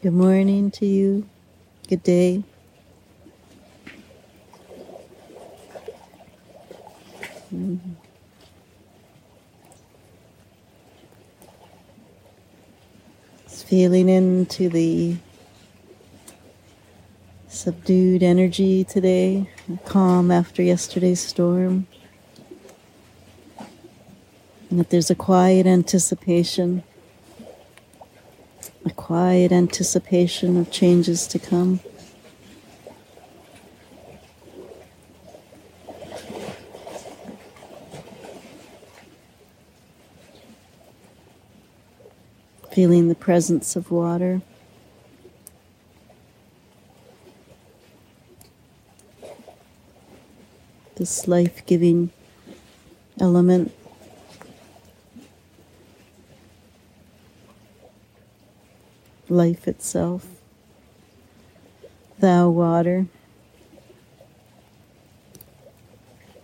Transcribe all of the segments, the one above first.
Good morning to you. Good day. Mhm. Just feeling into the subdued energy today, calm after yesterday's storm, and that there's a quiet anticipation, a quiet anticipation of changes to come. Feeling the presence of water. this life giving element. Life itself, thou water,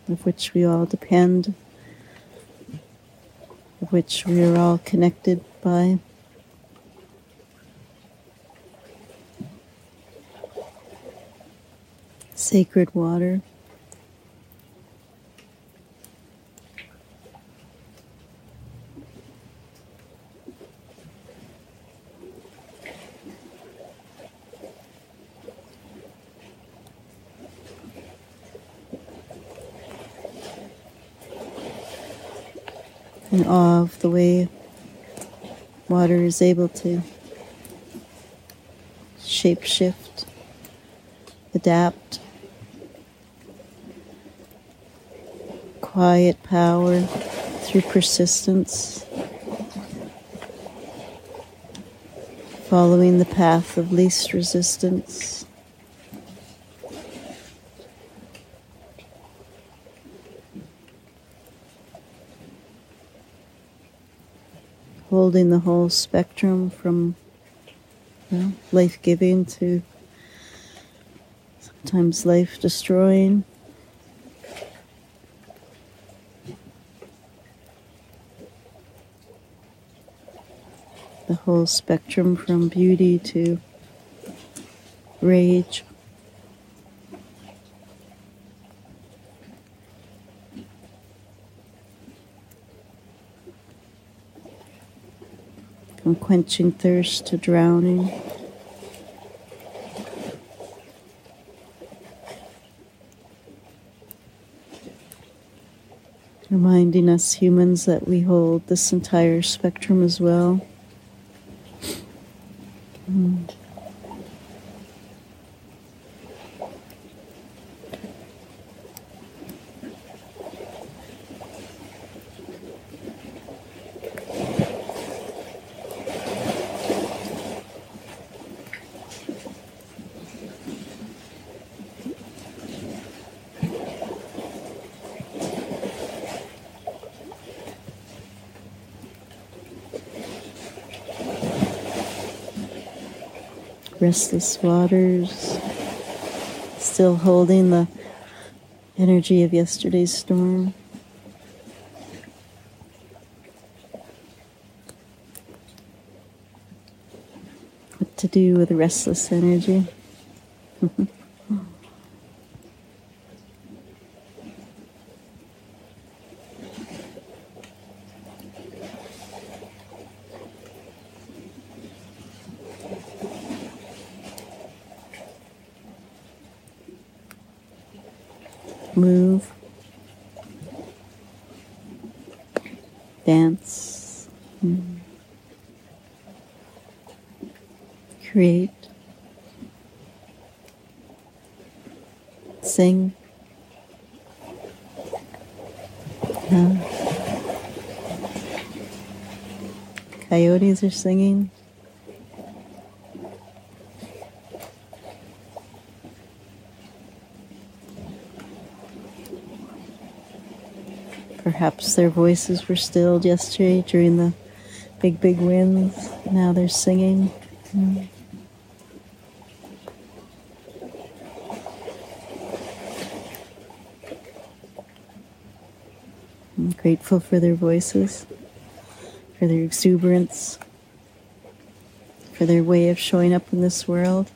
of which we all depend, of which we are all connected by. Sacred water. In awe of the way water is able to shapeshift, adapt, quiet power through persistence, following the path of least resistance. Holding the whole spectrum from you know, life giving to sometimes life destroying. The whole spectrum from beauty to rage. From quenching thirst to drowning. Reminding us humans that we hold this entire spectrum as well. Mm. Restless waters, still holding the energy of yesterday's storm. What to do with restless energy? move, dance, mm. create, sing. Coyotes are singing. Perhaps their voices were stilled yesterday during the big, big winds. Now they're singing. Mm. I'm grateful for their voices, for their exuberance, for their way of showing up in this world.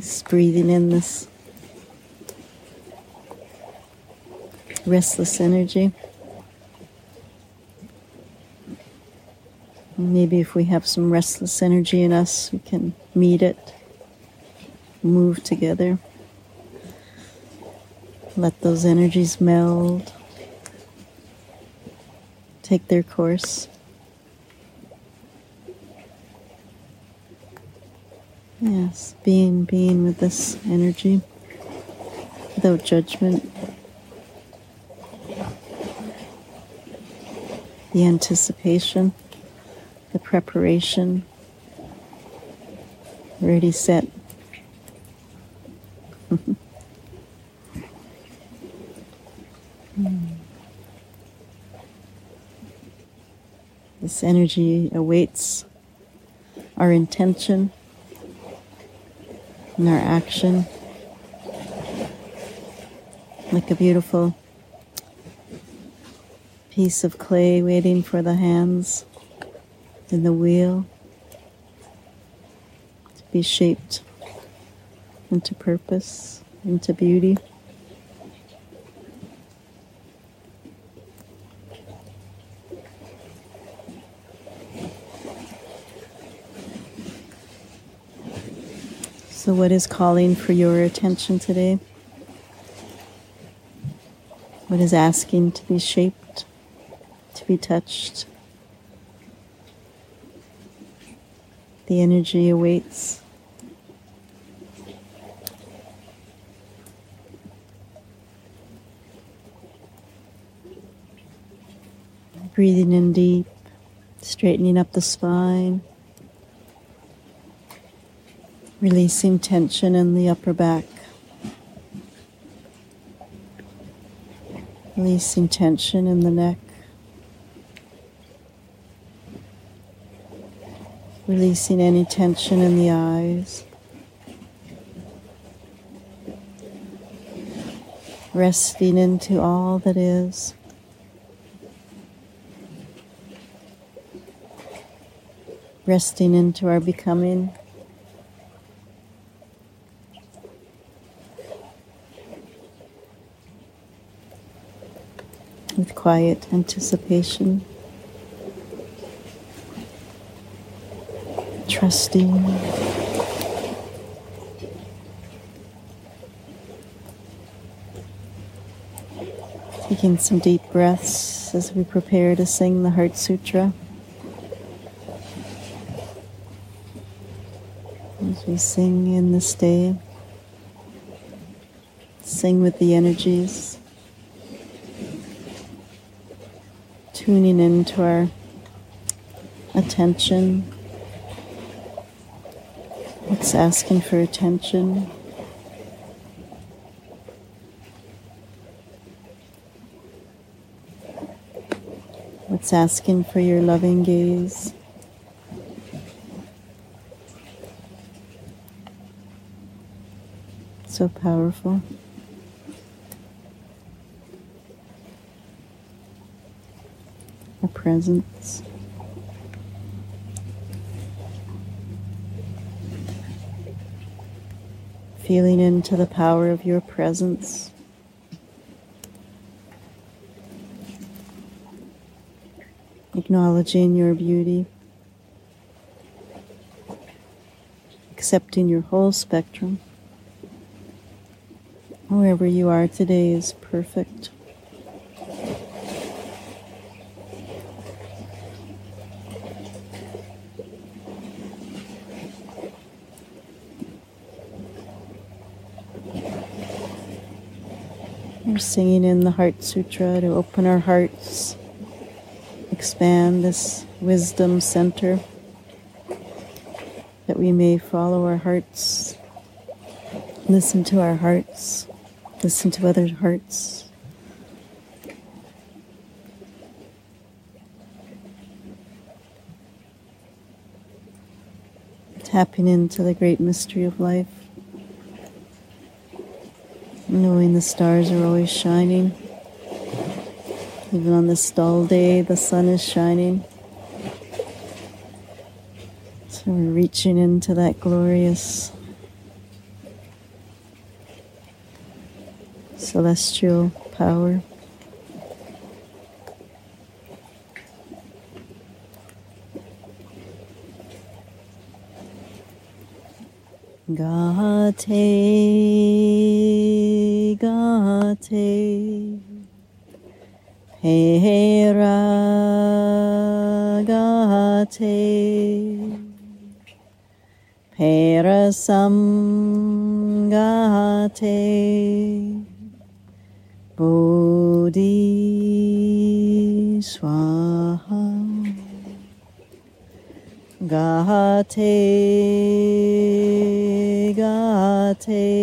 Just breathing in this restless energy. Maybe if we have some restless energy in us, we can meet it, move together, let those energies meld, take their course. Yes, being being with this energy without judgment. The anticipation, the preparation, ready, set. This energy awaits our intention and our action like a beautiful piece of clay waiting for the hands and the wheel to be shaped into purpose, into beauty. So, what is calling for your attention today? What is asking to be shaped, to be touched? The energy awaits. Breathing in deep, straightening up the spine. Releasing tension in the upper back. Releasing tension in the neck. Releasing any tension in the eyes. Resting into all that is. Resting into our becoming. with quiet anticipation, trusting. Taking some deep breaths as we prepare to sing the Heart Sutra. As we sing in this day, sing with the energies. Tuning into our attention. It's asking for attention. What's asking for your loving gaze? So powerful. Presence. Feeling into the power of your presence. Acknowledging your beauty. Accepting your whole spectrum. Wherever you are today is perfect. We're singing in the Heart Sutra to open our hearts, expand this wisdom center, that we may follow our hearts, listen to our hearts, listen to other hearts. tapping into the great mystery of life, knowing the stars are always shining. Even on this dull day, the sun is shining. So we're reaching into that glorious celestial power. Gate, Hera gate, Parasam gate, Bodhi Swaha. Gate, gate,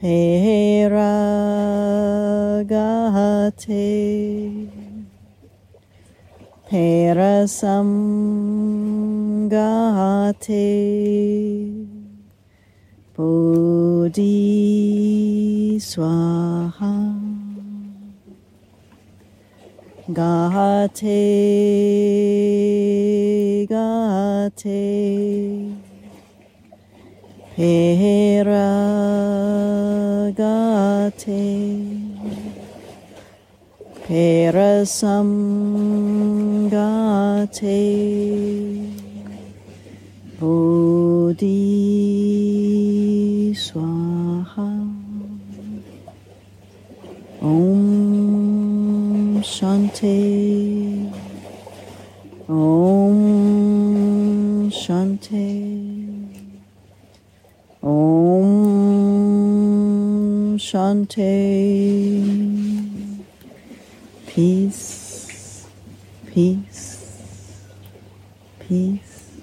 Para gate, Parasam gate, Bodhi Swaha. Gate, gate, Para gate, Parasam gate, Bodhi Swaha. Om Shanti. Om Shanti. Om Shanti. Peace, peace, peace.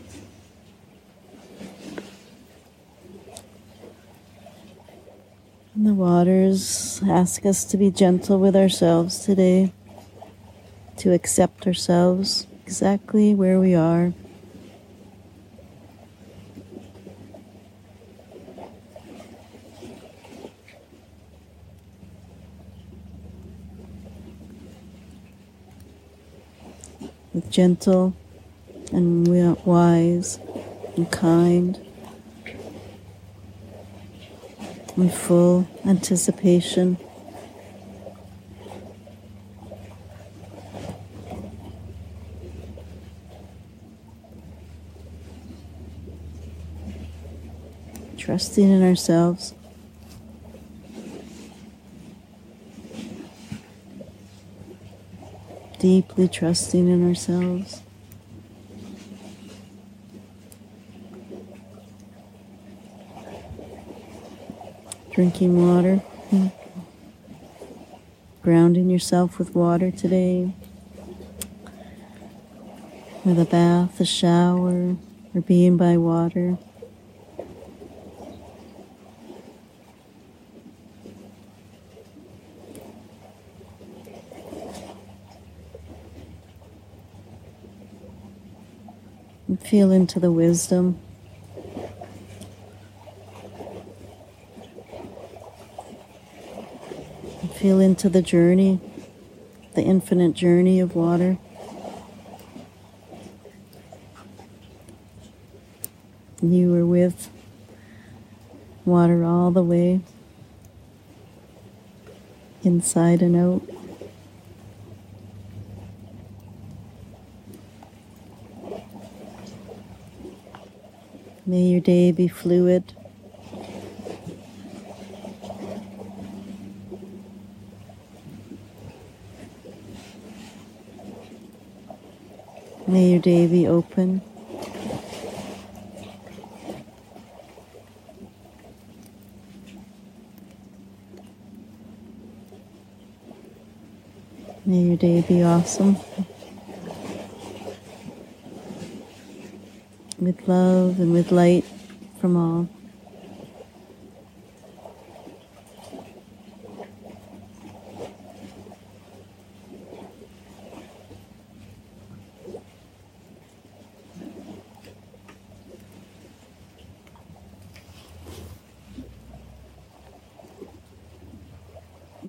And the waters ask us to be gentle with ourselves today, to accept ourselves exactly where we are. Gentle and we are wise and kind and full anticipation. Trusting in ourselves. Deeply trusting in ourselves. Drinking water. Grounding yourself with water today. With a bath, a shower, or being by water. And feel into the wisdom. And feel into the journey, the infinite journey of water. You were with water all the way, inside and out. May your day be fluid. May your day be open. May your day be awesome. With love and with light from all.